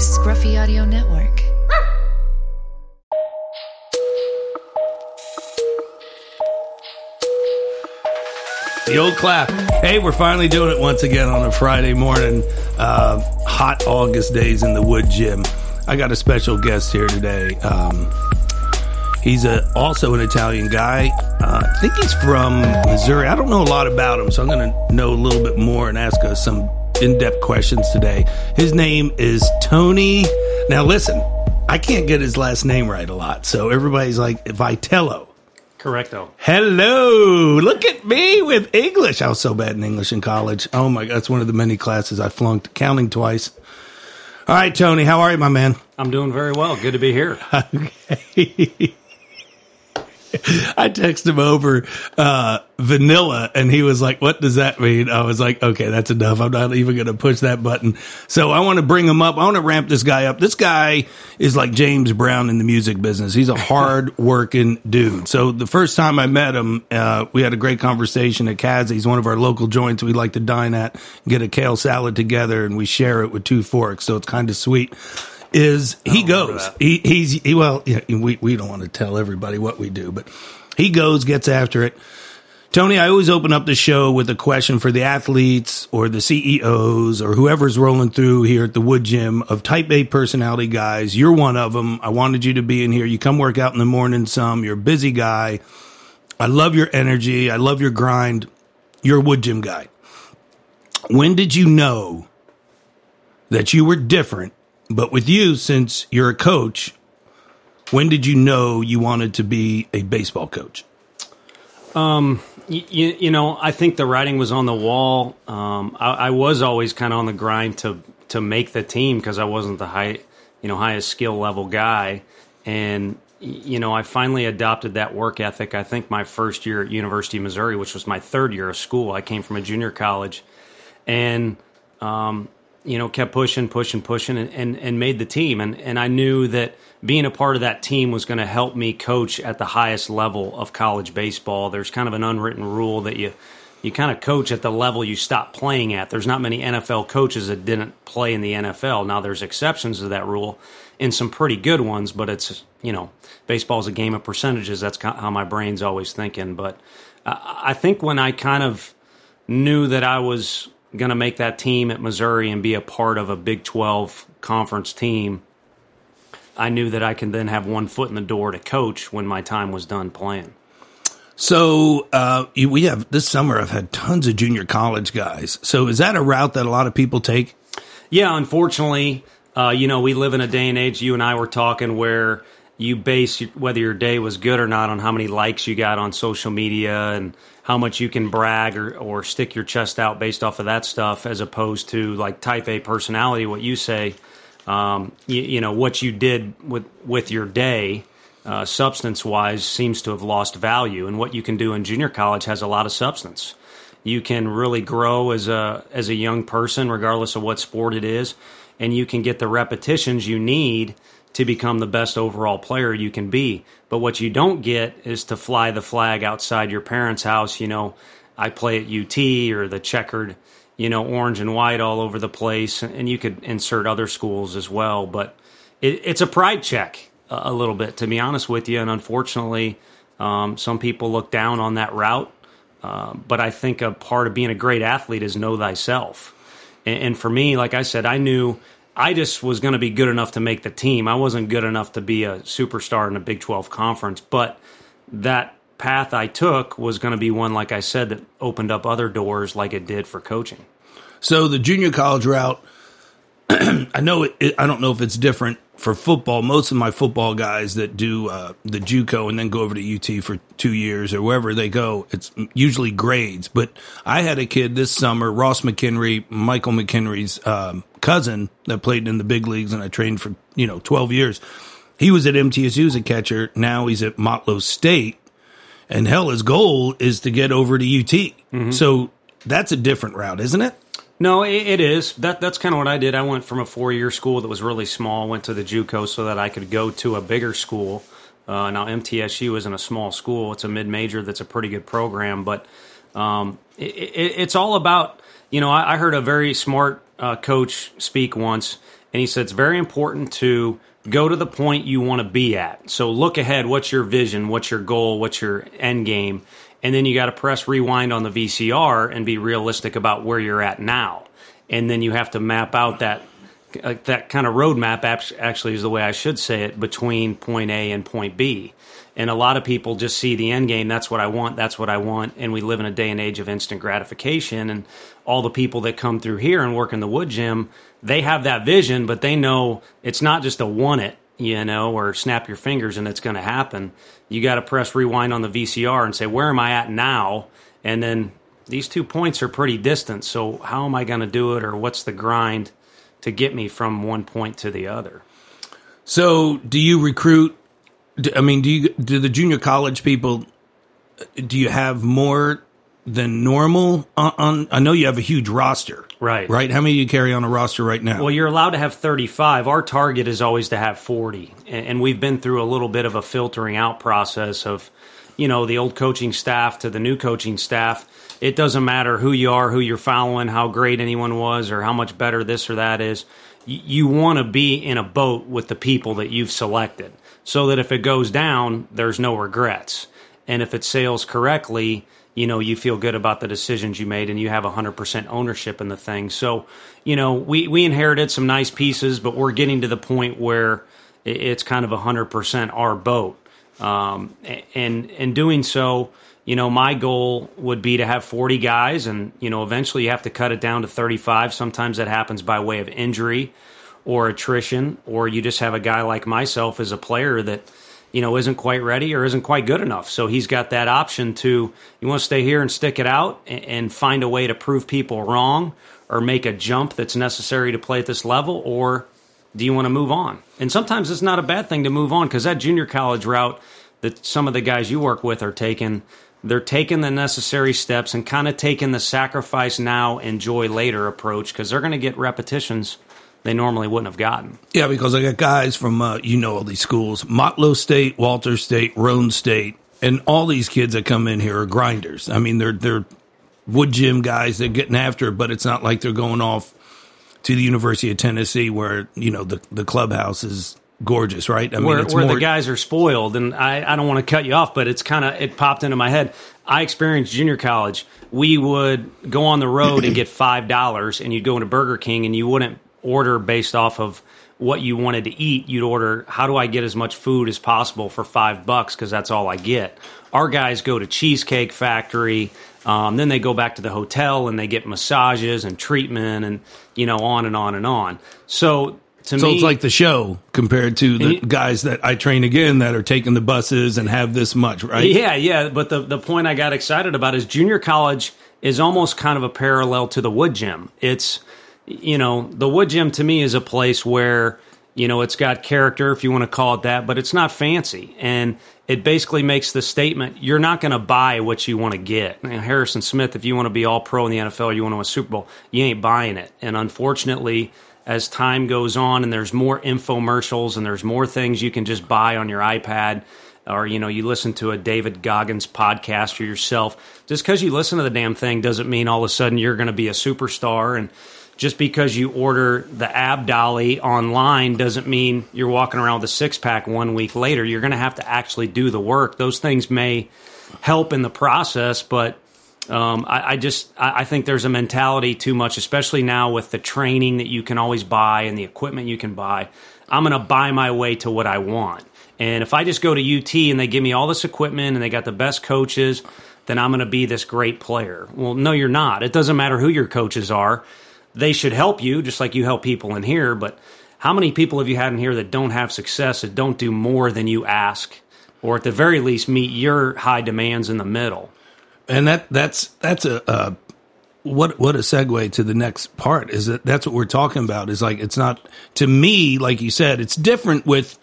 Scruffy Audio Network. The old clap. Hey, we're finally doing it once again on a Friday morning. Uh, hot August days in the wood gym. I got a special guest here today. Um, he's a, also an Italian guy. Uh, I think he's from Missouri. I don't know a lot about him, so I'm going to know a little bit more and ask us some in depth questions today. His name is Tony. Now, listen, I can't get his last name right a lot, so everybody's like Vitello. Correcto. Hello. Look at me with English. I was so bad in English in college. Oh my God. That's one of the many classes I flunked, counting twice. All right, Tony, how are you, my man? I'm doing very well. Good to be here. Okay. I texted him over uh, vanilla, and he was like, "What does that mean?" I was like, "Okay, that's enough. I'm not even going to push that button." So I want to bring him up. I want to ramp this guy up. This guy is like James Brown in the music business. He's a hard working dude. So the first time I met him, uh, we had a great conversation at Kaz. He's one of our local joints we like to dine at, get a kale salad together, and we share it with two forks. So it's kind of sweet is he goes. he he's he, well yeah, we we don't want to tell everybody what we do but he goes gets after it. Tony i always open up the show with a question for the athletes or the ceos or whoever's rolling through here at the wood gym of type a personality guys. You're one of them i wanted you to be in here. You come work out in the morning some. You're a busy guy. I love your energy. I love your grind. You're a wood gym guy. When did you know that you were different but with you, since you're a coach, when did you know you wanted to be a baseball coach? Um, you, you know, I think the writing was on the wall. Um, I, I was always kind of on the grind to to make the team because I wasn't the high, you know, highest skill level guy, and you know, I finally adopted that work ethic. I think my first year at University of Missouri, which was my third year of school, I came from a junior college, and um, you know, kept pushing, pushing, pushing, and, and, and made the team. And, and I knew that being a part of that team was going to help me coach at the highest level of college baseball. There's kind of an unwritten rule that you you kind of coach at the level you stop playing at. There's not many NFL coaches that didn't play in the NFL. Now there's exceptions to that rule, and some pretty good ones. But it's you know, baseball is a game of percentages. That's how my brain's always thinking. But uh, I think when I kind of knew that I was going to make that team at Missouri and be a part of a Big 12 conference team, I knew that I can then have one foot in the door to coach when my time was done playing. So uh, we have this summer. I've had tons of junior college guys. So is that a route that a lot of people take? Yeah, unfortunately, uh, you know, we live in a day and age. You and I were talking where you base whether your day was good or not on how many likes you got on social media and how much you can brag or, or stick your chest out based off of that stuff, as opposed to like type A personality, what you say, um, you, you, know, what you did with, with your day, uh, substance wise, seems to have lost value. And what you can do in junior college has a lot of substance. You can really grow as a, as a young person, regardless of what sport it is, and you can get the repetitions you need to become the best overall player you can be. But what you don't get is to fly the flag outside your parents' house. You know, I play at UT or the checkered, you know, orange and white all over the place. And you could insert other schools as well. But it, it's a pride check a, little bit, to be honest with you. And unfortunately, um, some people look down on that route. Uh, but I think a part of being a great athlete is know thyself. And, and for me, like I said, I knew I just was going to be good enough to make the team. I wasn't good enough to be a superstar in a Big 12 conference, but that path I took was going to be one, like I said, that opened up other doors like it did for coaching. So the junior college route, I know it, it, I don't know if it's different for football. Most of my football guys that do uh, the JUCO and then go over to UT for two years or wherever they go, it's usually grades. But I had a kid this summer, Ross McKenry, Michael McKenry's um, cousin that played in the big leagues and I trained for, you know, 12 years. He was at MTSU as a catcher. Now he's at Motlow State. And hell, his goal is to get over to UT. Mm-hmm. So that's a different route, isn't it? No, it, it is. That that's kind of what I did. I went from a four year school that was really small, went to the JUCO so that I could go to a bigger school. Uh, now MTSU isn't a small school; it's a mid major that's a pretty good program. But um, it, it, it's all about you know. I, I heard a very smart uh, coach speak once, and he said it's very important to go to the point you want to be at. So look ahead. What's your vision? What's your goal? What's your end game? And then you got to press rewind on the VCR and be realistic about where you're at now. And then you have to map out that uh, that kind of roadmap. Actually, is the way I should say it between point A and point B. And a lot of people just see the end game. That's what I want. That's what I want. And we live in a day and age of instant gratification. And all the people that come through here and work in the wood gym, they have that vision, but they know it's not just a want it, you know, or snap your fingers and it's going to happen. You got to press rewind on the VCR and say, where am I at now? And then these two points are pretty distant. So how am I going to do it, or what's the grind to get me from one point to the other? So, do you recruit I mean, do you do the junior college people? Do you have more than normal on, on, I know you have a huge roster. Right. Right. How many do you carry on a roster right now? Well, you're allowed to have 35. Our target is always to have 40. And, and we've been through a little bit of a filtering out process of, you know, the old coaching staff to the new coaching staff. It doesn't matter who you are, who you're following, how great anyone was, or how much better this or that is. You want to be in a boat with the people that you've selected so that if it goes down, there's no regrets. And if it sails correctly, you know, you feel good about the decisions you made and you have 100% ownership in the thing. So, you know, we, we inherited some nice pieces, but we're getting to the point where it's kind of 100% our boat. Um, and in doing so, you know, my goal would be to have 40 guys, and, you know, eventually you have to cut it down to 35. Sometimes that happens by way of injury or attrition, or you just have a guy like myself as a player that you know isn't quite ready or isn't quite good enough. So he's got that option to you want to stay here and stick it out and, find a way to prove people wrong or make a jump that's necessary to play at this level, or do you want to move on? And sometimes it's not a bad thing to move on because that junior college route that some of the guys you work with are taking they're taking the necessary steps and kind of taking the sacrifice now, enjoy later approach because they're going to get repetitions they normally wouldn't have gotten. Yeah, because I got guys from uh, you know all these schools: Motlow State, Walters State, Roane State, and all these kids that come in here are grinders. I mean, they're they're wood gym guys. They're getting after it, but it's not like they're going off to the University of Tennessee where you know the the clubhouse is gorgeous, right? I mean, where, where more... the guys are spoiled, and I, I don't want to cut you off, but it's kind of it popped into my head. I experienced junior college. We would go on the road and get five dollars, and you'd go into Burger King, and you wouldn't order based off of what you wanted to eat. You'd order, how do I get as much food as possible for five bucks? Because that's all I get. Our guys go to Cheesecake Factory. Um, then they go back to the hotel and they get massages and treatment and, you know, on and on and on. So to so me, it's like the show compared to the you, guys that I train again that are taking the buses and have this much, right? Yeah, yeah. But the, the point I got excited about is junior college is almost kind of a parallel to the wood gym. It's you know, the Wood Gym to me is a place where, you know, it's got character, if you want to call it that, but it's not fancy. And it basically makes the statement you're not going to buy what you want to get. Harrison Smith, if you want to be all pro in the NFL, you want to win a Super Bowl, you ain't buying it. And unfortunately, as time goes on and there's more infomercials and there's more things you can just buy on your iPad or you know you listen to a David Goggins podcast or yourself just because you listen to the damn thing doesn't mean all of a sudden you're going to be a superstar and just because you order the ab dolly online doesn't mean you're walking around with a six pack one week later. You're going to have to actually do the work. Those things may help in the process, but um, I, I, just I, I, think there's a mentality too much, especially now with the training that you can always buy and the equipment you can buy. I'm going to buy my way to what I want. And if I just go to UT and they give me all this equipment and they got the best coaches, then I'm going to be this great player. Well, no, you're not. It doesn't matter who your coaches are they should help you just like you help people in here. But how many people have you had in here that don't have success, that don't do more than you ask, or at the very least meet your high demands in the middle? And that that's that's a uh, what what a segue to the next part is that that's what we're talking about is like it's not to me like you said it's different with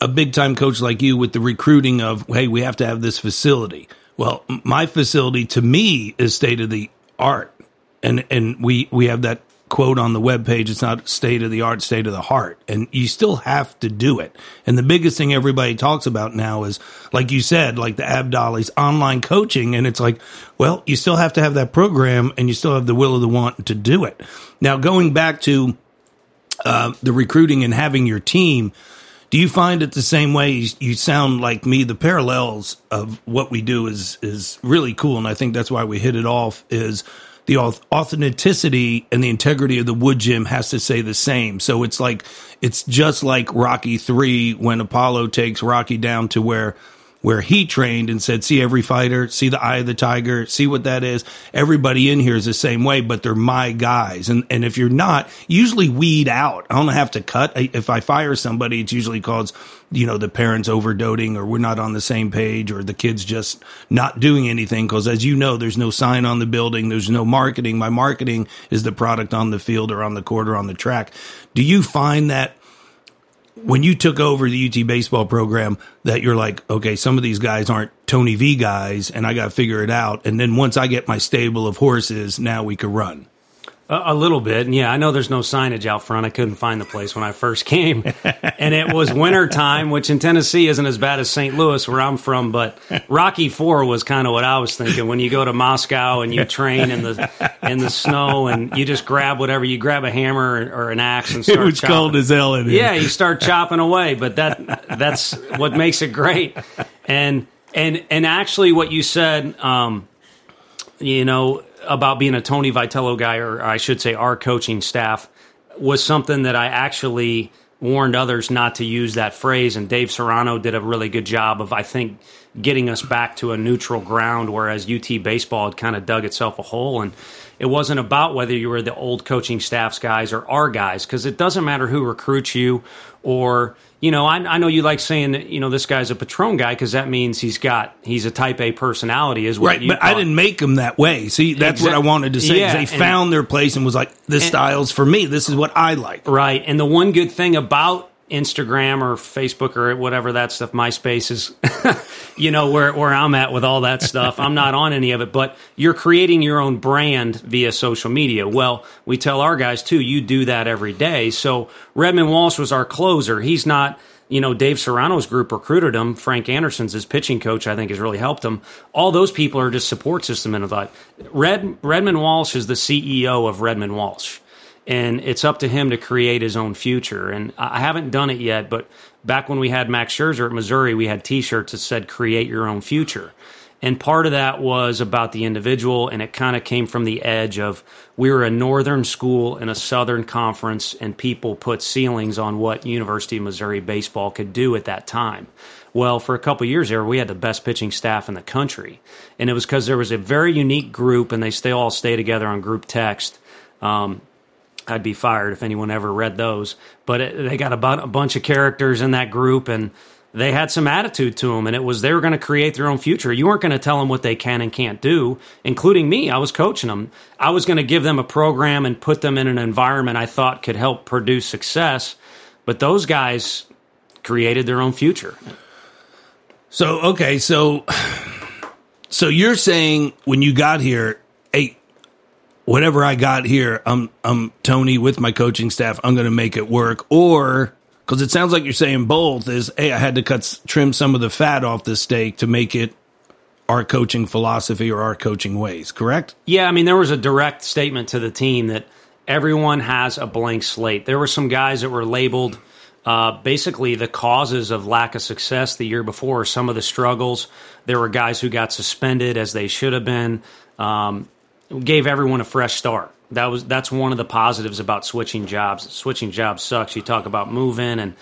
a big time coach like you with the recruiting of hey we have to have this facility well my facility to me is state of the art and and we we have that quote on the webpage, it's not state of the art, state of the heart. And you still have to do it. And the biggest thing everybody talks about now is, like you said, like the ab dolly's online coaching. And it's like, well, you still have to have that program and you still have the will of the want to do it. Now, going back to uh, the recruiting and having your team, do you find it the same way? You, sound like me. The parallels of what we do is is really cool, and I think that's why we hit it off. Is the authenticity and the integrity of the wood gym has to say the same. So it's like it's just like Rocky three when Apollo takes Rocky down to where where he trained and said, see every fighter, see the eye of the tiger, see what that is. Everybody in here is the same way, but they're my guys. And, and if you're not, usually weed out. I don't have to cut. If I fire somebody, it's usually cause, you know, the parents overdoting or we're not on the same page or the kids just not doing anything. Cause as you know, there's no sign on the building. There's no marketing. My marketing is the product on the field or on the court or on the track. Do you find that when you took over the UT baseball program that you're like, okay, some of these guys aren't Tony V guys and I got to figure it out. And then once I get my stable of horses, now we can run. A, little bit, And yeah. I know there's no signage out front. I couldn't find the place when I first came, and it was winter time, which in Tennessee isn't as bad as St. Louis, where I'm from. But Rocky Four was kind of what I was thinking. When you go to Moscow and you train in the in the snow, and you just grab whatever you grab a hammer or, an axe and start. It was chopping. cold as hell in Yeah, you start chopping away, but that that's what makes it great. And and and actually, what you said, um, you know about being a Tony Vitello guy, or I should say, our coaching staff, was something that I actually warned others not to use that phrase. And Dave Serrano did a really good job of, I think, getting us back to a neutral ground, whereas UT baseball had kind of dug itself a hole. And it wasn't about whether you were the old coaching staff's guys or our guys, because it doesn't matter who recruits you or you know, I, I, know you like saying that you know this guy's a Patron guy because that means he's got he's a Type A personality, is what right. but I didn't make him that way. See, that's exactly. what I wanted to say. Yeah, they found their place and was like, "This and, style's for me. This is what I like." Right. And the one good thing about Instagram or Facebook or whatever that stuff, MySpace is, you know, where, where I'm at with all that stuff. I'm not on any of it, but you're creating your own brand via social media. Well, we tell our guys too, you do that every day. So Redmond Walsh was our closer. He's not, you know, Dave Serrano's group recruited him. Frank Anderson's his pitching coach, I think, has really helped him. All those people are just support system in a that. Red, Redmond Walsh is the CEO of Redmond Walsh and it's up to him to create his own future. And I haven't done it yet, but back when we had Max Scherzer at Missouri, we had T-shirts that said "Create Your Own Future," and part of that was about the individual, and it kind of came from the edge of we were a northern school in a southern conference, and people put ceilings on what University of Missouri baseball could do at that time. Well, for a couple years there, we had the best pitching staff in the country, and it was because there was a very unique group, and they stay all stay together on group text. Um, I'd be fired if anyone ever read those. But it, they got a, bu- a bunch of characters in that group, and they had some attitude to them, and it was they were going to create their own future. You weren't going to tell them what they can and can't do, including me. I was coaching them. I was going to give them a program and put them in an environment I thought could help produce success. But those guys created their own future. So okay, so so you're saying when you got here, whatever I got here, I'm I'm Tony with my coaching staff. I'm going to make it work. Or because it sounds like you're saying both is, hey, I had to cut trim some of the fat off the steak to make it our coaching philosophy or our coaching ways. Correct? Yeah, I mean there was a direct statement to the team that everyone has a blank slate. There were some guys that were labeled. Uh, basically, the causes of lack of success the year before, some of the struggles. There were guys who got suspended as they should have been. Um, gave everyone a fresh start. That was that's one of the positives about switching jobs. Switching jobs sucks. You talk about moving and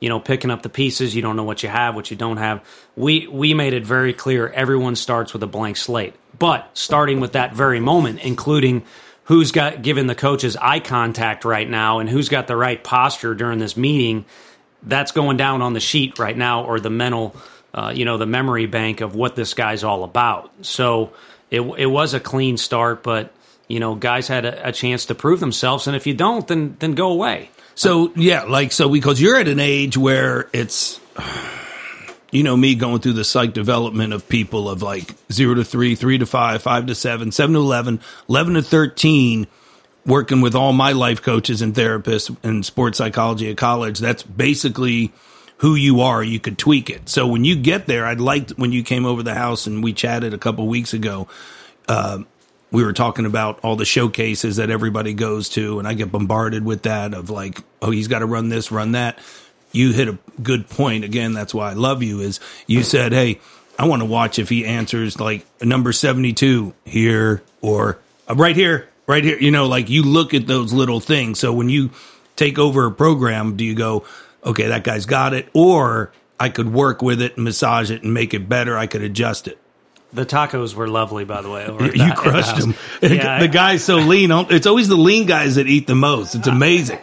you know picking up the pieces. You don't know what you have, what you don't have. We we made it very clear. Everyone starts with a blank slate, but starting with that very moment, including who's got given the coaches eye contact right now and who's got the right posture during this meeting. That's going down on the sheet right now, or the mental, uh, you know, the memory bank of what this guy's all about. So it it was a clean start, but you know, guys had a, a chance to prove themselves, and if you don't, then then go away. So yeah, like so because you're at an age where it's you know me going through the psych development of people of like zero to three, three to five, five to seven, seven to 11, 11 to 13. working with all my life coaches and therapists and sports psychology at college, that's basically who you are. You could tweak it. So when you get there, I'd like when you came over the house and we chatted a couple weeks ago. Uh, we were talking about all the showcases that everybody goes to, and I get bombarded with that of like, oh, he's got to run this, run that. You hit a good point. Again, that's why I love you. Is you said, hey, I want to watch if he answers like number seventy two here or uh, right here, right here. You know, like you look at those little things. So when you take over a program, do you go, okay, that guy's got it, or I could work with it and massage it and make it better. I could adjust it. The tacos were lovely, by the way. you the, crushed them. Yeah, the I, guy's so lean. It's always the lean guys that eat the most. It's amazing.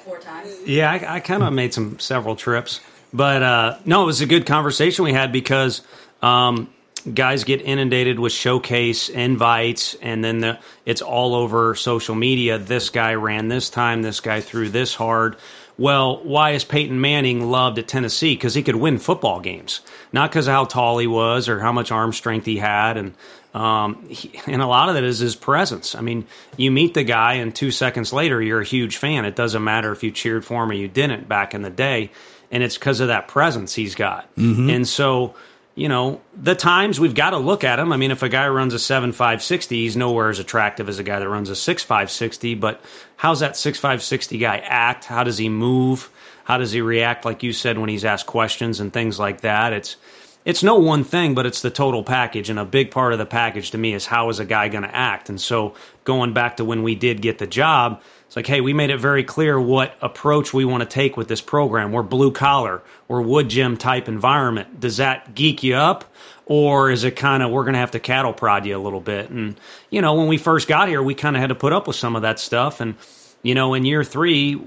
Yeah, I, I kind of made some several trips, but uh, no, it was a good conversation we had because um, guys get inundated with showcase invites, and then the, it's all over social media. This guy ran this time. This guy threw this hard. Well, why is Peyton Manning loved at Tennessee? Because he could win football games, not because of how tall he was or how much arm strength he had, and um, he, and a lot of that is his presence. I mean, you meet the guy, and two seconds later, you're a huge fan. It doesn't matter if you cheered for him or you didn't back in the day, and it's because of that presence he's got. Mm-hmm. And so you know, the times we've got to look at him. I mean, if a guy runs a 7.560, he's nowhere as attractive as a guy that runs a 6.560. But how's that 6.560 guy act? How does he move? How does he react, like you said, when he's asked questions and things like that? It's it's no one thing, but it's the total package. And a big part of the package to me is how is a guy going to act? And so going back to when we did get the job, it's like, hey, we made it very clear what approach we want to take with this program. We're blue collar, we're wood gym type environment. Does that geek you up? Or is it kind of, we're going to have to cattle prod you a little bit? And, you know, when we first got here, we kind of had to put up with some of that stuff. And, you know, in year three,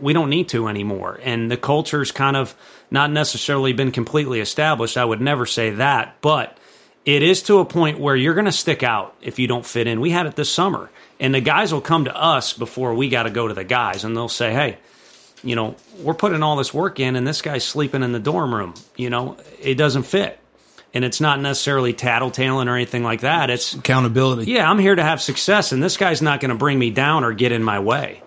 we don't need to anymore. And the culture's kind of not necessarily been completely established. I would never say that. But it is to a point where you're going to stick out if you don't fit in. We had it this summer and the guys will come to us before we got to go to the guys, and they'll say, "Hey, you know, we're putting all this work in, and this guy's sleeping in the dorm room. You know, it doesn't fit." And it's not necessarily tattletaling or anything like that. It's accountability. Yeah, I'm here to have success, and this guy's not going to bring me down or get in my way.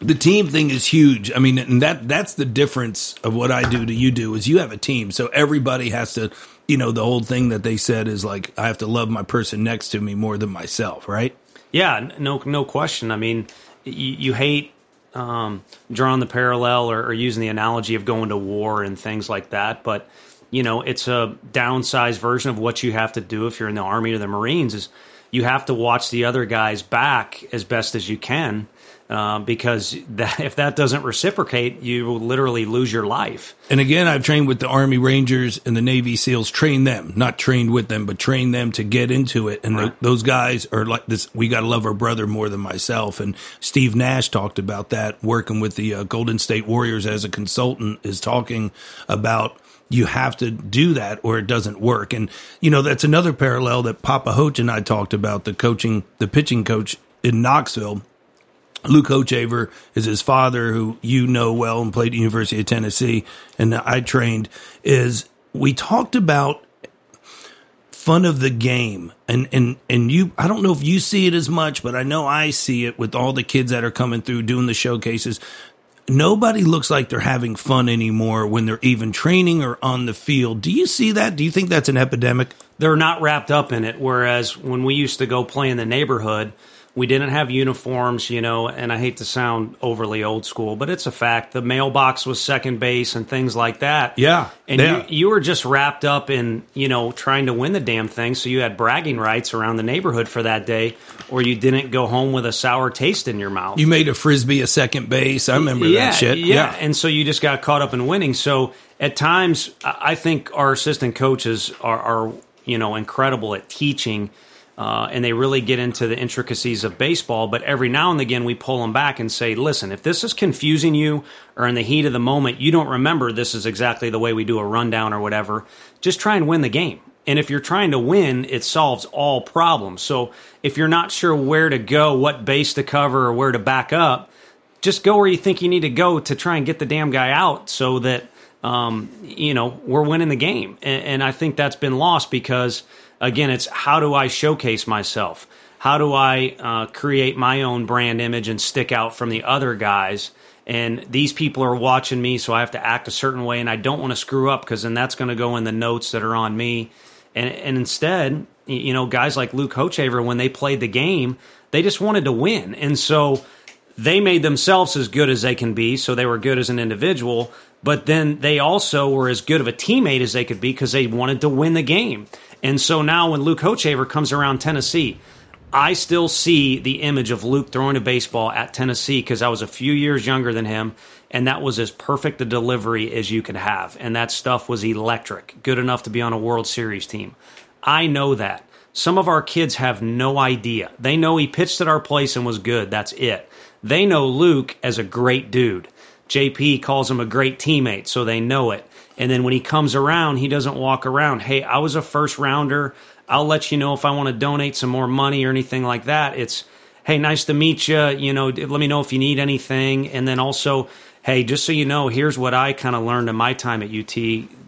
The team thing is huge. I mean, and that that's the difference of what I do to you do is you have a team, so everybody has to you know, the whole thing that they said is like, I have to love my person next to me more than myself, right? Yeah, no, no question. I mean, you, you hate um, drawing the parallel or, or, using the analogy of going to war and things like that, but you know, it's a downsized version of what you have to do if you're in the army or the Marines. Is you have to watch the other guys back as best as you can uh, because that, if that doesn't reciprocate, you will literally lose your life. And again, I've trained with the Army Rangers and the Navy SEALs. Train them, not trained with them, but train them to get into it. And right. the, those guys are like this. We got to love our brother more than myself. And Steve Nash talked about that working with the uh, Golden State Warriors as a consultant. Is talking about you have to do that or it doesn't work. And, you know, that's another parallel that Papa Hoach and I talked about, the coaching, the pitching coach in Knoxville. Luke Hochevar is his father, who you know well and played at University of Tennessee, and I trained. Is we talked about fun of the game, and and and you. I don't know if you see it as much, but I know I see it with all the kids that are coming through doing the showcases. Nobody looks like they're having fun anymore when they're even training or on the field. Do you see that? Do you think that's an epidemic? They're not wrapped up in it. Whereas when we used to go play in the neighborhood we didn't have uniforms, you know, and I hate to sound overly old school, but it's a fact. The mailbox was second base and things like that. Yeah. And yeah. You, you were just wrapped up in, you know, trying to win the damn thing. So you had bragging rights around the neighborhood for that day, or you didn't go home with a sour taste in your mouth. You made a frisbee a second base. I remember yeah, that shit. Yeah. yeah. And so you just got caught up in winning. So at times, I think our assistant coaches are, are you know, incredible at teaching – uh, and they really get into the intricacies of baseball. But every now and again, we pull them back and say, listen, if this is confusing you or in the heat of the moment, you don't remember this is exactly the way we do a rundown or whatever, just try and win the game. And if you're trying to win, it solves all problems. So if you're not sure where to go, what base to cover, or where to back up, just go where you think you need to go to try and get the damn guy out so that, um, you know, we're winning the game. And, and I think that's been lost because – Again, it's how do I showcase myself? How do I uh, create my own brand image and stick out from the other guys? And these people are watching me, so I have to act a certain way, and I don't want to screw up because then that's going to go in the notes that are on me. And, and instead, you know, guys like Luke Hochevar, when they played the game, they just wanted to win. And so they made themselves as good as they can be, so they were good as an individual, but then they also were as good of a teammate as they could be because they wanted to win the game. And so now when Luke Hochevar comes around Tennessee, I still see the image of Luke throwing a baseball at Tennessee because I was a few years younger than him, and that was as perfect a delivery as you could have. And that stuff was electric, good enough to be on a World Series team. I know that. Some of our kids have no idea. They know he pitched at our place and was good. That's it. They know Luke as a great dude. JP calls him a great teammate, so they know it. And then when he comes around, he doesn't walk around, hey, I was a first rounder. I'll let you know if I want to donate some more money or anything like that. It's, hey, nice to meet you. You know, let me know if you need anything. And then also, hey, just so you know, here's what I kind of learned in my time at UT.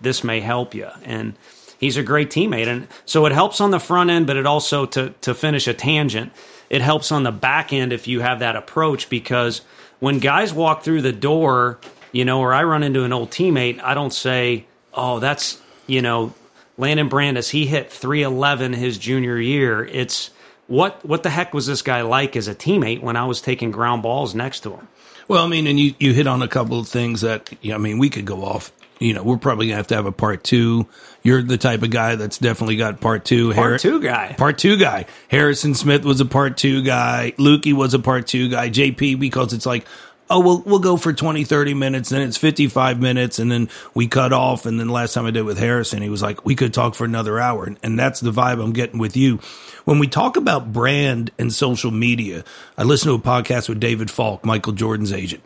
This may help you. And he's a great teammate. And so it helps on the front end, but it also, to, to finish a tangent, it helps on the back end if you have that approach because when guys walk through the door, you know, or I run into an old teammate, I don't say, oh, that's, you know, Landon Brandis, he hit 311 his junior year. It's what what the heck was this guy like as a teammate when I was taking ground balls next to him? Well, I mean, and you, you hit on a couple of things that, I mean, we could go off you know, we're probably gonna have to have a part two. You're the type of guy that's definitely got part two. Part Har- two guy. Part two guy. Harrison Smith was a part two guy. Lukey was a part two guy. JP because it's like, oh, we'll we'll go for 20, 30 minutes, then it's 55 minutes, and then we cut off. And then last time I did with Harrison, he was like, we could talk for another hour. And, and that's the vibe I'm getting with you. When we talk about brand and social media, I listened to a podcast with David Falk, Michael Jordan's agent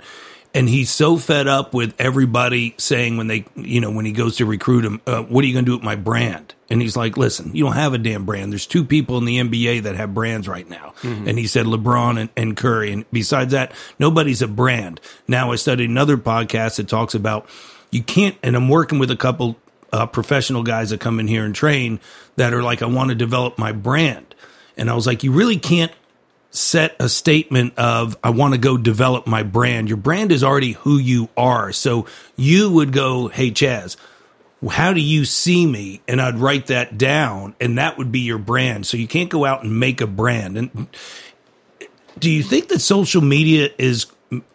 and he's so fed up with everybody saying when they, you know, when he goes to recruit him, uh, what are you going to do with my brand? And he's like, listen, you don't have a damn brand. There's two people in the NBA that have brands right now. Mm-hmm. And he said LeBron and, and Curry. And besides that, nobody's a brand. Now I studied another podcast that talks about you can't, and I'm working with a couple uh, professional guys that come in here and train that are like, I want to develop my brand. And I was like, you really can't set a statement of I want to go develop my brand. Your brand is already who you are. So you would go, "Hey Chaz, how do you see me?" And I'd write that down and that would be your brand. So you can't go out and make a brand. And do you think that social media is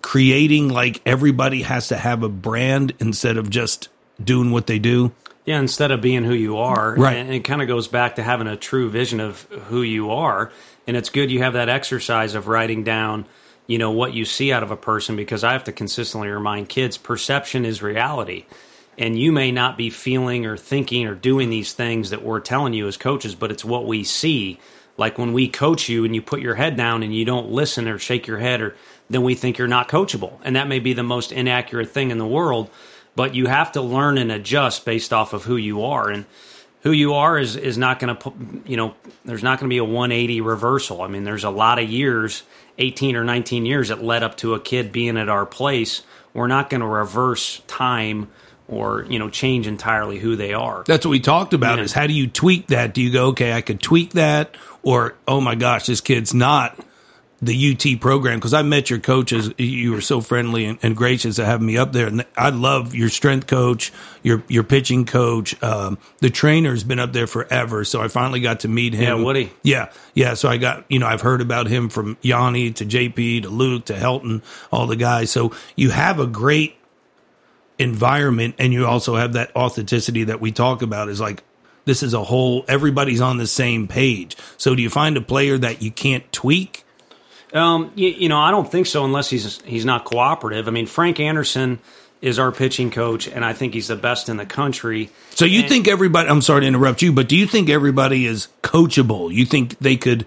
creating like everybody has to have a brand instead of just doing what they do? Yeah, instead of being who you are. Right. And it kind of goes back to having a true vision of who you are and it's good you have that exercise of writing down you know what you see out of a person because i have to consistently remind kids perception is reality. And you may not be feeling or thinking or doing these things that we're telling you as coaches but it's what we see. Like when we coach you and you put your head down and you don't listen or shake your head or then we think you're not coachable. And that may be the most inaccurate thing in the world but you have to learn and adjust based off of who you are. And who you are is is not going to you know there's not going to be a 180 reversal. I mean, there's a lot of years, 18 or 19 years that led up to a kid being at our place. We're not going to reverse time or you know change entirely who they are. That's what we talked about. Yeah. Is how do you tweak that? Do you go okay? I could tweak that, or oh my gosh, this kid's not the UT program because I met your coaches. You were so friendly and, and, gracious to have me up there, and I love your strength coach, your your pitching coach. Um, the trainer's been up there forever, so I finally got to meet him. Yeah, Woody. Yeah, yeah. So I got you know I've heard about him from Yanni to JP to Luke to Helton, all the guys. So you have a great environment, and you also have that authenticity that we talk about. Is like this is a whole everybody's on the same page. So do you find a player that you can't tweak? Um, you, you, know, I don't think so unless he's he's not cooperative. I mean, Frank Anderson is our pitching coach, and I think he's the best in the country. So you and, think everybody? I'm sorry to interrupt you, but do you think everybody is coachable? You think they could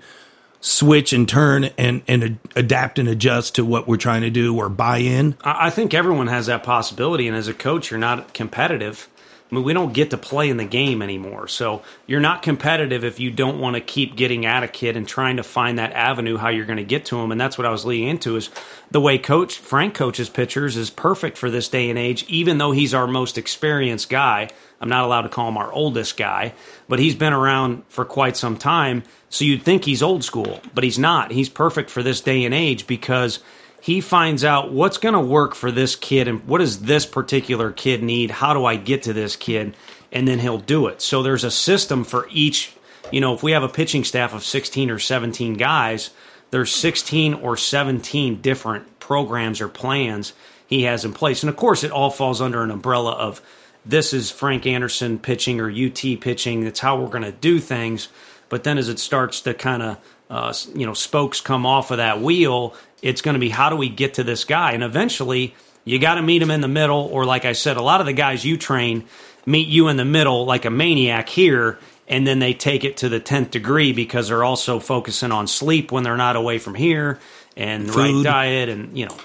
switch and turn and and adapt and adjust to what we're trying to do or buy in? I think everyone has that possibility, and as a coach, you're not competitive. I mean, we don't get to play in the game anymore. So you're not competitive if you don't want to keep getting at a kid and trying to find that avenue how you're going to get to him. And that's what I was leading into is the way coach Frank coaches pitchers is perfect for this day and age, even though he's our most experienced guy. I'm not allowed to call him our oldest guy, but he's been around for quite some time. So you'd think he's old school, but he's not. He's perfect for this day and age because – he finds out what's going to work for this kid and what does this particular kid need? How do i get to this kid? And then he'll do it. So there's a system for each you know if we have a pitching staff of 16 or 17 guys there's 16 or 17 different programs or plans he has in place. And of course it all falls under an umbrella of this is frank anderson pitching or ut pitching. That's how we're going to do things. But then as it starts to kind of uh, you know spokes come off of that wheel it's going to be how do we get to this guy? And eventually, you got to meet him in the middle. Or, like I said, a lot of the guys you train meet you in the middle like a maniac here. And then they take it to the 10th degree because they're also focusing on sleep when they're not away from here and the right diet and, you know.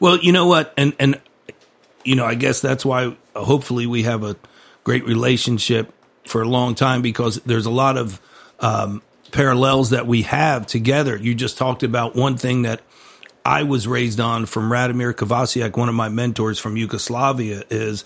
Well, you know what? And, and, you know, I guess that's why hopefully we have a great relationship for a long time because there's a lot of um, parallels that we have together. You just talked about one thing that I was raised on from Radomir Kovacic, one of my mentors from Yugoslavia, is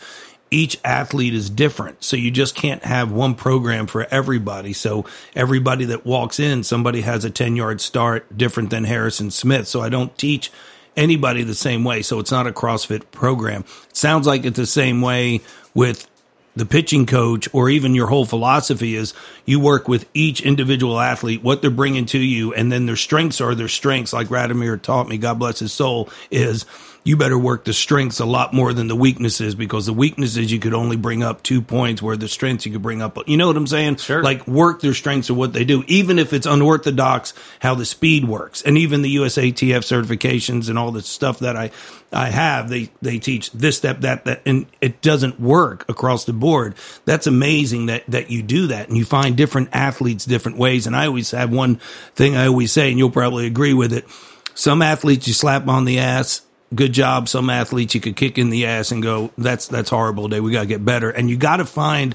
each athlete is different. So you just can't have one program for everybody. So everybody that walks in, somebody has a 10 yard start different than Harrison Smith. So I don't teach anybody the same way. So it's not a CrossFit program. It sounds like it's the same way with the pitching coach or even your whole philosophy is you work with each individual athlete, what they're bringing to you, and then their strengths are their strengths. Like Radomir taught me, God bless his soul, is you better work the strengths a lot more than the weaknesses because the weaknesses you could only bring up two points where the strengths you could bring up. You know what I'm saying? Sure. Like work their strengths of what they do, even if it's unorthodox how the speed works. And even the USATF certifications and all the stuff that I, I have, they, they teach this step, that, that, and it doesn't work across the board. That's amazing that, that you do that and you find different athletes different ways. And I always have one thing I always say, and you'll probably agree with it. Some athletes you slap on the ass good job. Some athletes you could kick in the ass and go, that's, that's horrible day. We got to get better. And you got to find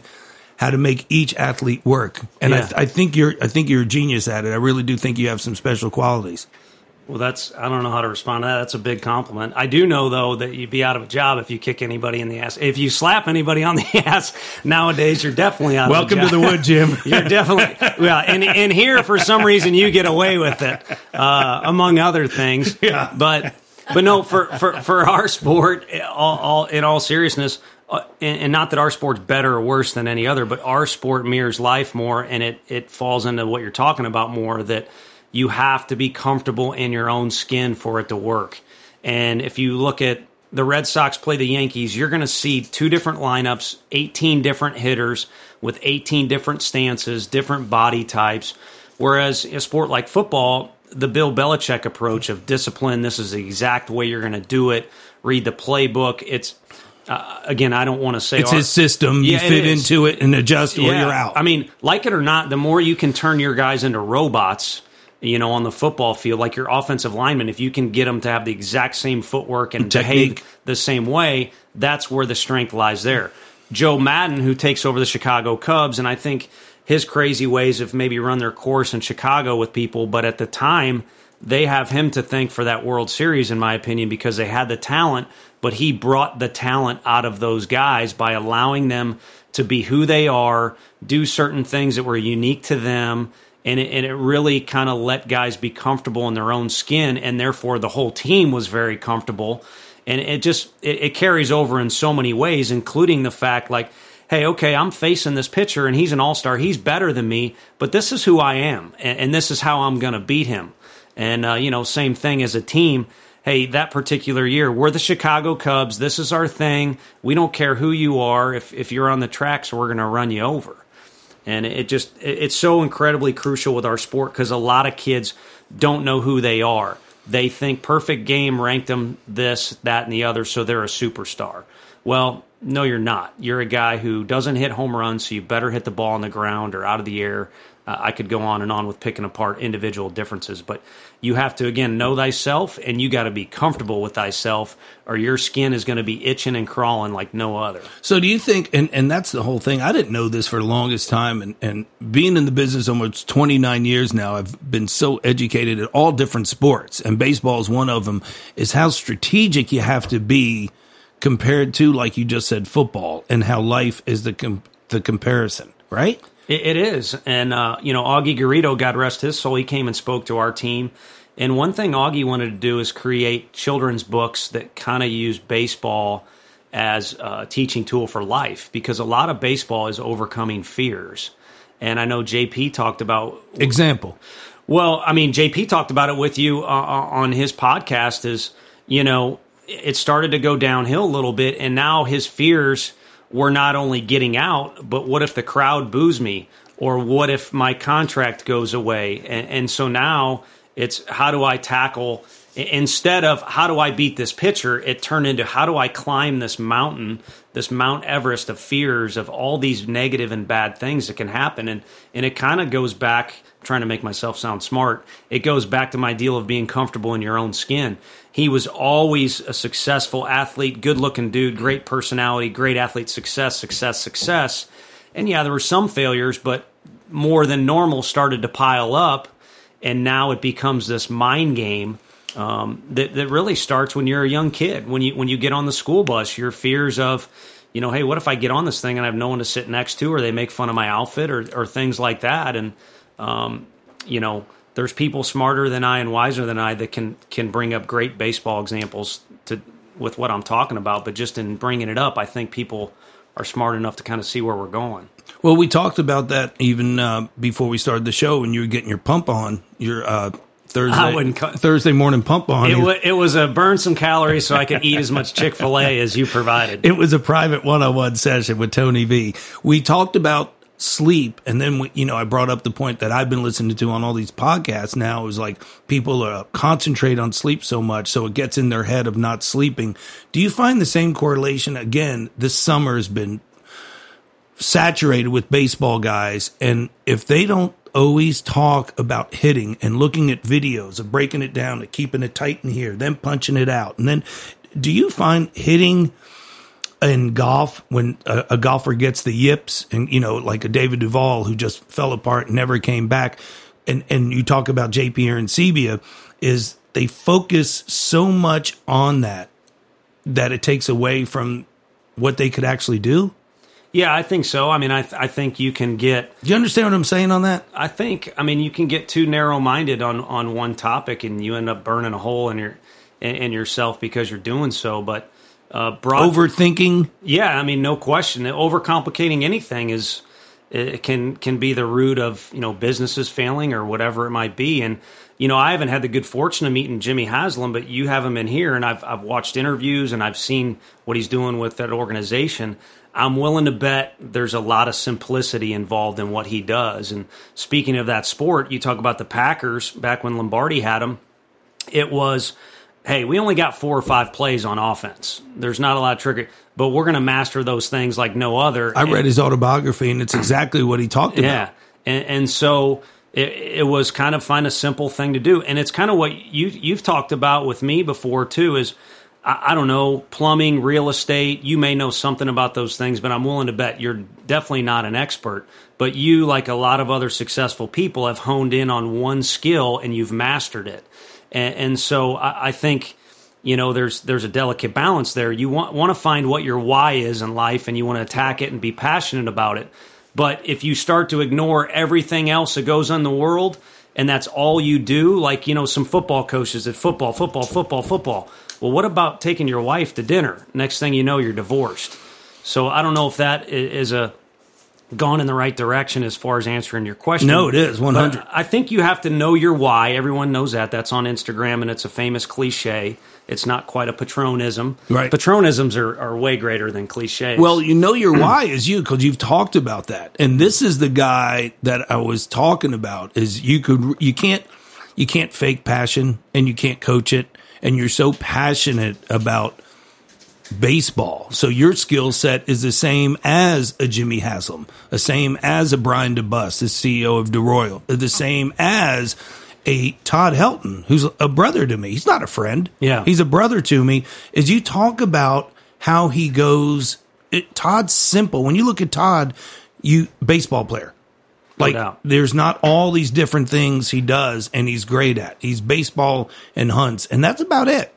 how to make each athlete work. And yeah. I, I think you're, I think you're a genius at it. I really do think you have some special qualities. Well, that's I don't know how to respond to that. That's a big compliment. I do know though that you'd be out of a job if you kick anybody in the ass. If you slap anybody on the ass nowadays, you're definitely out. Welcome to the wood, gym. you're definitely well, and and here for some reason you get away with it, uh, among other things. Yeah, but but no, for, for, for our sport, all, all in all seriousness, uh, and, and, not that our sport's better or worse than any other, but our sport mirrors life more, and it it falls into what you're talking about more. That you have to be comfortable in your own skin for it to work. And if you look at the Red Sox play the Yankees, you're going to see two different lineups, 18 different hitters with 18 different stances, different body types. Whereas a sport like football, the Bill Belichick approach of discipline. This is the exact way you're going to do it. Read the playbook. It's uh, again, I don't want to say it's our, his system. You yeah, fit into it and adjust, yeah. or you're out. I mean, like it or not, the more you can turn your guys into robots, you know, on the football field, like your offensive linemen, if you can get them to have the exact same footwork and behave the same way, that's where the strength lies there. Joe Maddon, who takes over the Chicago Cubs, and I think his crazy ways of maybe run their course in Chicago with people, but at the time they have him to thank for that World Series, in my opinion, because they had the talent, but he brought the talent out of those guys by allowing them to be who they are, do certain things that were unique to them. And it, and it really kind of let guys be comfortable in their own skin, and therefore the whole team was very comfortable. And it just it, it carries over in so many ways, including the fact like hey, okay, I'm facing this pitcher and he's an all star. He's better than me, but this is who I am, and, and this is how I'm going to beat him. And, uh, you know, same thing as a team. Hey, that particular year, we're the Chicago Cubs. This is our thing. We don't care who you are. If, if you're on the tracks, we're going to run you over. And it just, it's so incredibly crucial with our sport because a lot of kids don't know who they are. They think perfect game ranked them this, that, and the other, so they're a superstar. Well, no, you're not. You're a guy who doesn't hit home runs, so you better hit the ball on the ground or out of the air Uh, I could go on and on with picking apart individual differences, but you have to again know thyself, and you got to be comfortable with thyself, or your skin is going to be itching and crawling like no other. So do you think, and, and that's the whole thing. I didn't know this for the longest time. And, and being in the business almost 29 years now, I've been so educated at all different sports and baseball is one of them is how strategic you have to be compared to, like you just said, football and how life is the, com- the comparison, right? It, it is. And, uh, you know, Augie Garrido, God rest his soul, he came and spoke to our team. And one thing Augie wanted to do is create children's books that kind of use baseball as a teaching tool for life because a lot of baseball is overcoming fears. And I know JP talked about example. Well, I mean, JP talked about it with you uh, uh, on his podcast. Is you know, it started to go downhill a little bit, and now his fears were not only getting out, but what if the crowd boos me, or what if my contract goes away? And, and so now it's how do I tackle instead of how do I beat this pitcher, it turned into how do I climb this mountain, this Mount Everest of fears of all these negative and bad things that can happen. And and it kind of goes back trying to make myself sound smart. It goes back to my deal of being comfortable in your own skin. He was always a successful athlete, good looking dude, great personality, great athlete, success, success, success. And yeah, there were some failures, but more than normal started to pile up. And now it becomes this mind game um, that, that really starts when you're a young kid. When you when you get on the school bus, your fears of, you know, hey, what if I get on this thing and I have no one to sit next to, or they make fun of my outfit, or or things like that. And um, you know, there's people smarter than I and wiser than I that can can bring up great baseball examples to with what I'm talking about. But just in bringing it up, I think people are smart enough to kind of see where we're going. Well, we talked about that even uh, before we started the show when you were getting your pump on your uh, Thursday Thursday morning pump on. It, w- it was a burn some calories so I could eat as much Chick Fil A as you provided. It was a private one on one session with Tony V. We talked about sleep, and then you know I brought up the point that I've been listening to on all these podcasts. Now is like people uh, concentrate on sleep so much, so it gets in their head of not sleeping. Do you find the same correlation again? This summer has been saturated with baseball guys, and if they don't always talk about hitting and looking at videos of breaking it down and keeping it tight in here, then punching it out. And then do you find hitting in golf when a, a, golfer gets the yips and, you know, like a David Duval who just fell apart and never came back. And, and you talk about JP Arencibia is they focus so much on that that it takes away from what they could actually do. Yeah, I think so. I mean, I, th- I think you can get. Do you understand what I'm saying on that? I think. I mean, you can get too narrow minded on on one topic, and you end up burning a hole in your in, in yourself because you're doing so. But uh, broad, overthinking. Yeah, I mean, no question. Overcomplicating anything is it can can be the root of you know businesses failing or whatever it might be. And you know, I haven't had the good fortune of meeting Jimmy Haslam, but you have him in here, and I've I've watched interviews and I've seen what he's doing with that organization. I'm willing to bet there's a lot of simplicity involved in what he does. And speaking of that sport, you talk about the Packers back when Lombardi had them. It was, hey, we only got four or five plays on offense. There's not a lot of trigger, but we're going to master those things like no other. I read his autobiography, and it's exactly what he talked about. Yeah, and, and so it, it, was kind of find a simple thing to do, and it's kind of what you you've talked about with me before too. Is I, I, don't know, plumbing, real estate. You may know something about those things, but I'm willing to bet you're definitely not an expert. But you, like a lot of other successful people, have honed in on one skill and you've mastered it. And, and so I, I think you know there's there's a delicate balance there you want want to find what your why is in life and you want to attack it and be passionate about it but if you start to ignore everything else that goes on in the world and that's all you do like you know some football coaches at football football football football well, what about taking your wife to dinner? Next thing you know, you're divorced. So I don't know if that is a gone in the right direction as far as answering your question. No, it is 100. I think you have to know your why. Everyone knows that. That's on Instagram, and it's a famous cliche. It's not quite a patronism. Right. Patronisms are, are way greater than cliches. Well, you know your why is you because you've talked about that, and this is the guy that I was talking about. Is you could you can't you can't fake passion and you can't coach it and you're so passionate about baseball. So your skill set is the same as a Jimmy Haslam, the same as a Brian DeBusk, the CEO of DeRoyal, the same as a Todd Helton, who's a brother to me. He's not a friend. Yeah. He's a brother to me. As you talk about how he goes, it, Todd's simple. When you look at Todd, you baseball player. Like there's not all these different things he does and he's great at. He's baseball and hunts, and that's about it.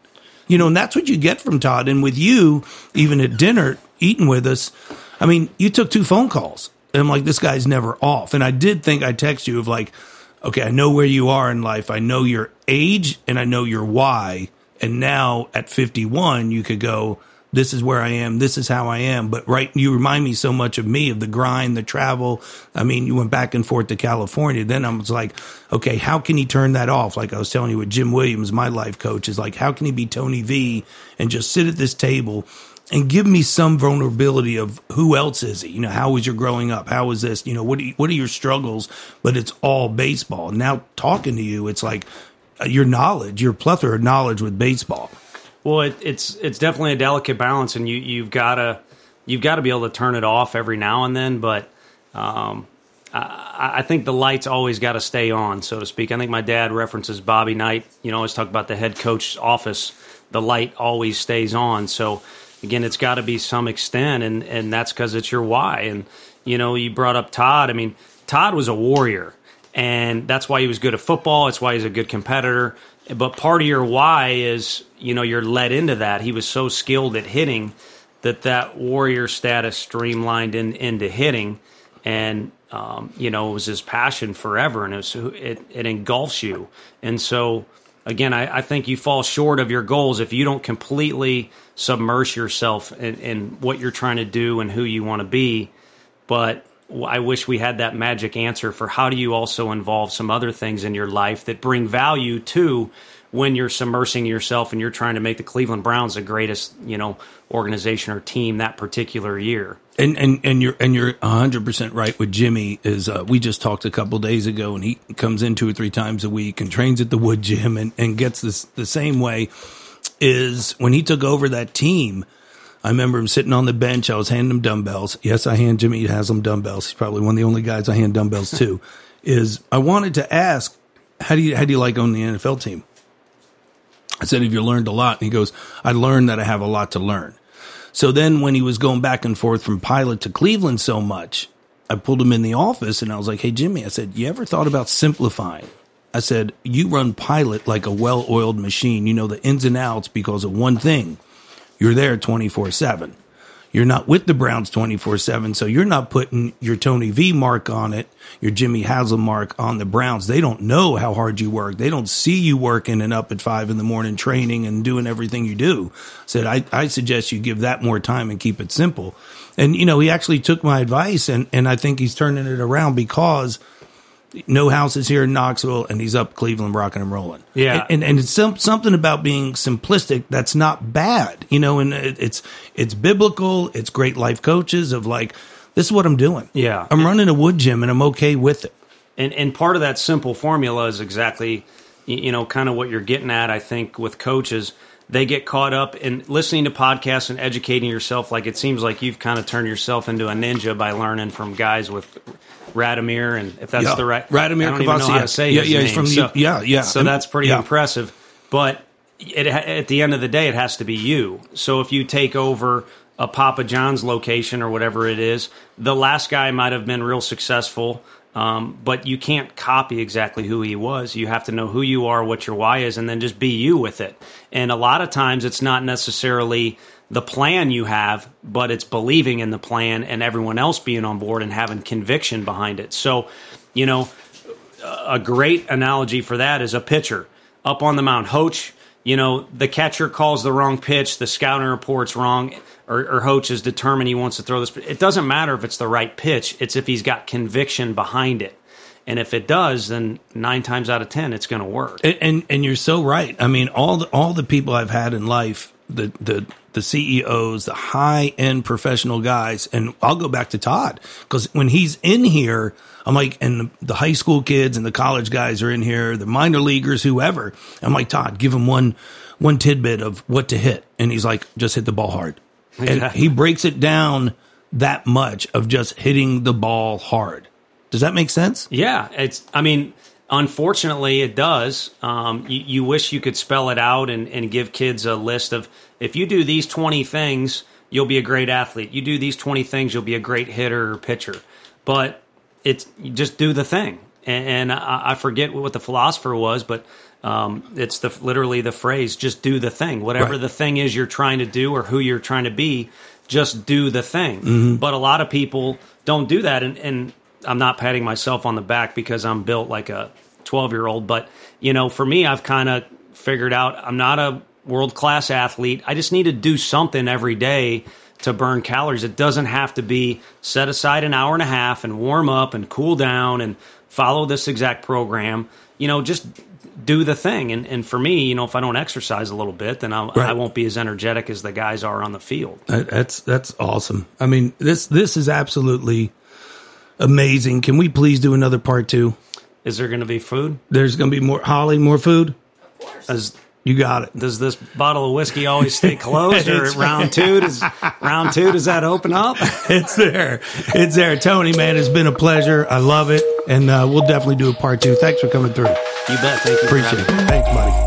You know, and that's what you get from Todd. And with you, even at dinner, eating with us, I mean, you took two phone calls. And I'm like, this guy's never off. And I did think I text you of like, okay, I know where you are in life. I know your age and I know your why. And now at 51, you could go, this is where I am. This is how I am. But right, you remind me so much of me, of the grind, the travel. I mean, you went back and forth to California. Then I was like, okay, how can he turn that off? Like I was telling you with Jim Williams, my life coach is like, how can he be Tony V and just sit at this table and give me some vulnerability of who else is he? You know, how was your growing up? How was this? You know, what are you, what are your struggles? But it's all baseball. Now talking to you, it's like uh, your knowledge, your plethora of knowledge with baseball. Well, it, it's it's definitely a delicate balance, and you you've got to you've got to be able to turn it off every now and then. But um, I, I think the lights always got to stay on, so to speak. I think my dad references Bobby Knight. You know, always talk about the head coach's office. The light always stays on. So again, it's got to be some extent, and and that's because it's your why. And you know, you brought up Todd. I mean, Todd was a warrior, and that's why he was good at football. It's why he's a good competitor. But part of your why is, you know, you're led into that. He was so skilled at hitting that that warrior status streamlined in, into hitting, and um, you know, it was his passion forever, and it, was, it it engulfs you. And so, again, I, I think you fall short of your goals if you don't completely submerge yourself in, in what you're trying to do and who you want to be. But I wish we had that magic answer for how do you also involve some other things in your life that bring value to when you're submersing yourself and you're trying to make the Cleveland Browns the greatest, you know, organization or team that particular year. And and and you're and you're hundred percent right with Jimmy. Is uh, we just talked a couple days ago, and he comes in two or three times a week and trains at the Wood Gym and and gets this the same way. Is when he took over that team. I remember him sitting on the bench. I was handing him dumbbells. Yes, I hand Jimmy Haslam dumbbells. He's probably one of the only guys I hand dumbbells to. is I wanted to ask, how do you how do you like owning the NFL team? I said, have you learned a lot? And he goes, I learned that I have a lot to learn. So then when he was going back and forth from Pilot to Cleveland so much, I pulled him in the office and I was like, Hey, Jimmy, I said, you ever thought about simplifying? I said, you run Pilot like a well oiled machine. You know the ins and outs because of one thing. You're there 24 seven. You're not with the Browns 24 7. So you're not putting your Tony V mark on it, your Jimmy Haslam mark on the Browns. They don't know how hard you work. They don't see you working and up at five in the morning training and doing everything you do. Said, I, I suggest you give that more time and keep it simple. And, you know, he actually took my advice and, and I think he's turning it around because no houses here in Knoxville, and he's up Cleveland rocking and rolling. Yeah. and, and, and it's some, something about being simplistic that's not bad, you know. And it, it's it's biblical. It's great life coaches of like, this is what I'm doing. Yeah. I'm running a wood gym, and I'm okay with it. And and part of that simple formula is exactly you you know kind of what you're getting at. I think with coaches, they get caught up in listening to podcasts and educating yourself. Like it seems like you've kind of turned yourself into a ninja by learning from guys with Radomir, and if that's Yeah. the right Radomir I don't even know how to say Yeah, his yeah, he's name. from the- so, yeah, yeah. So And- that's pretty yeah. impressive. But it, at the end of the day, it has to be you. So if you take over a Papa John's location or whatever it is, the last guy might have been real successful, um, but you can't copy exactly who he was. You have to know who you are, what your why is, and then just be you with it. And a lot of times, it's not necessarily the plan you have, but it's believing in the plan and everyone else being on board and having conviction behind it. So, you know, a great analogy for that is a pitcher up on the mound. Hoach, you know, the catcher calls the wrong pitch, the scouting report's wrong, or, or Hoach is determined he wants to throw this. It doesn't matter if it's the right pitch, it's if he's got conviction behind it. And if it does, then nine times out of ten, it's going to work. And, and and you're so right. I mean, all the all the people I've had in life, the the the CEOs, the high end professional guys, and I'll go back to Todd because when he's in here, I'm like, and the, the high school kids and the college guys are in here, the minor leaguers, whoever. I'm like, Todd, give him one one tidbit of what to hit, and he's like, just hit the ball hard. and he breaks it down that much of just hitting the ball hard. Does that make sense? Yeah, it's. I mean, unfortunately, it does. Um, you, you wish you could spell it out and, and give kids a list of if you do these twenty things, you'll be a great athlete. You do these twenty things, you'll be a great hitter or pitcher. But it's just do the thing. And, and I, I forget what the philosopher was, but um, it's the literally the phrase "just do the thing." Whatever Right. the thing is you're trying to do or who you're trying to be, just do the thing. But a lot of people don't do that, and, and I'm not patting myself on the back because I'm built like a 12 year old. But you know, for me, I've kind of figured out I'm not a world class athlete. I just need to do something every day to burn calories. It doesn't have to be set aside an hour and a half and warm up and cool down and follow this exact program. You know, just do the thing. And, and for me, you know, if I don't exercise a little bit, then I'll, I Right. won't be as energetic as the guys are on the field. Uh, that's that's awesome. I mean, this this is absolutely amazing. Can we please do another part two? Is there going to be food? There's going to be more Holly, more food. Is, You got it. does this bottle of whiskey always stay closed, or round two does round two does that open up? It's there. It's there. Tony, man, it's been a pleasure. I love it, and uh, we'll definitely do a part two. Thanks for coming through. You bet. Thank you. Appreciate it. Thanks, buddy.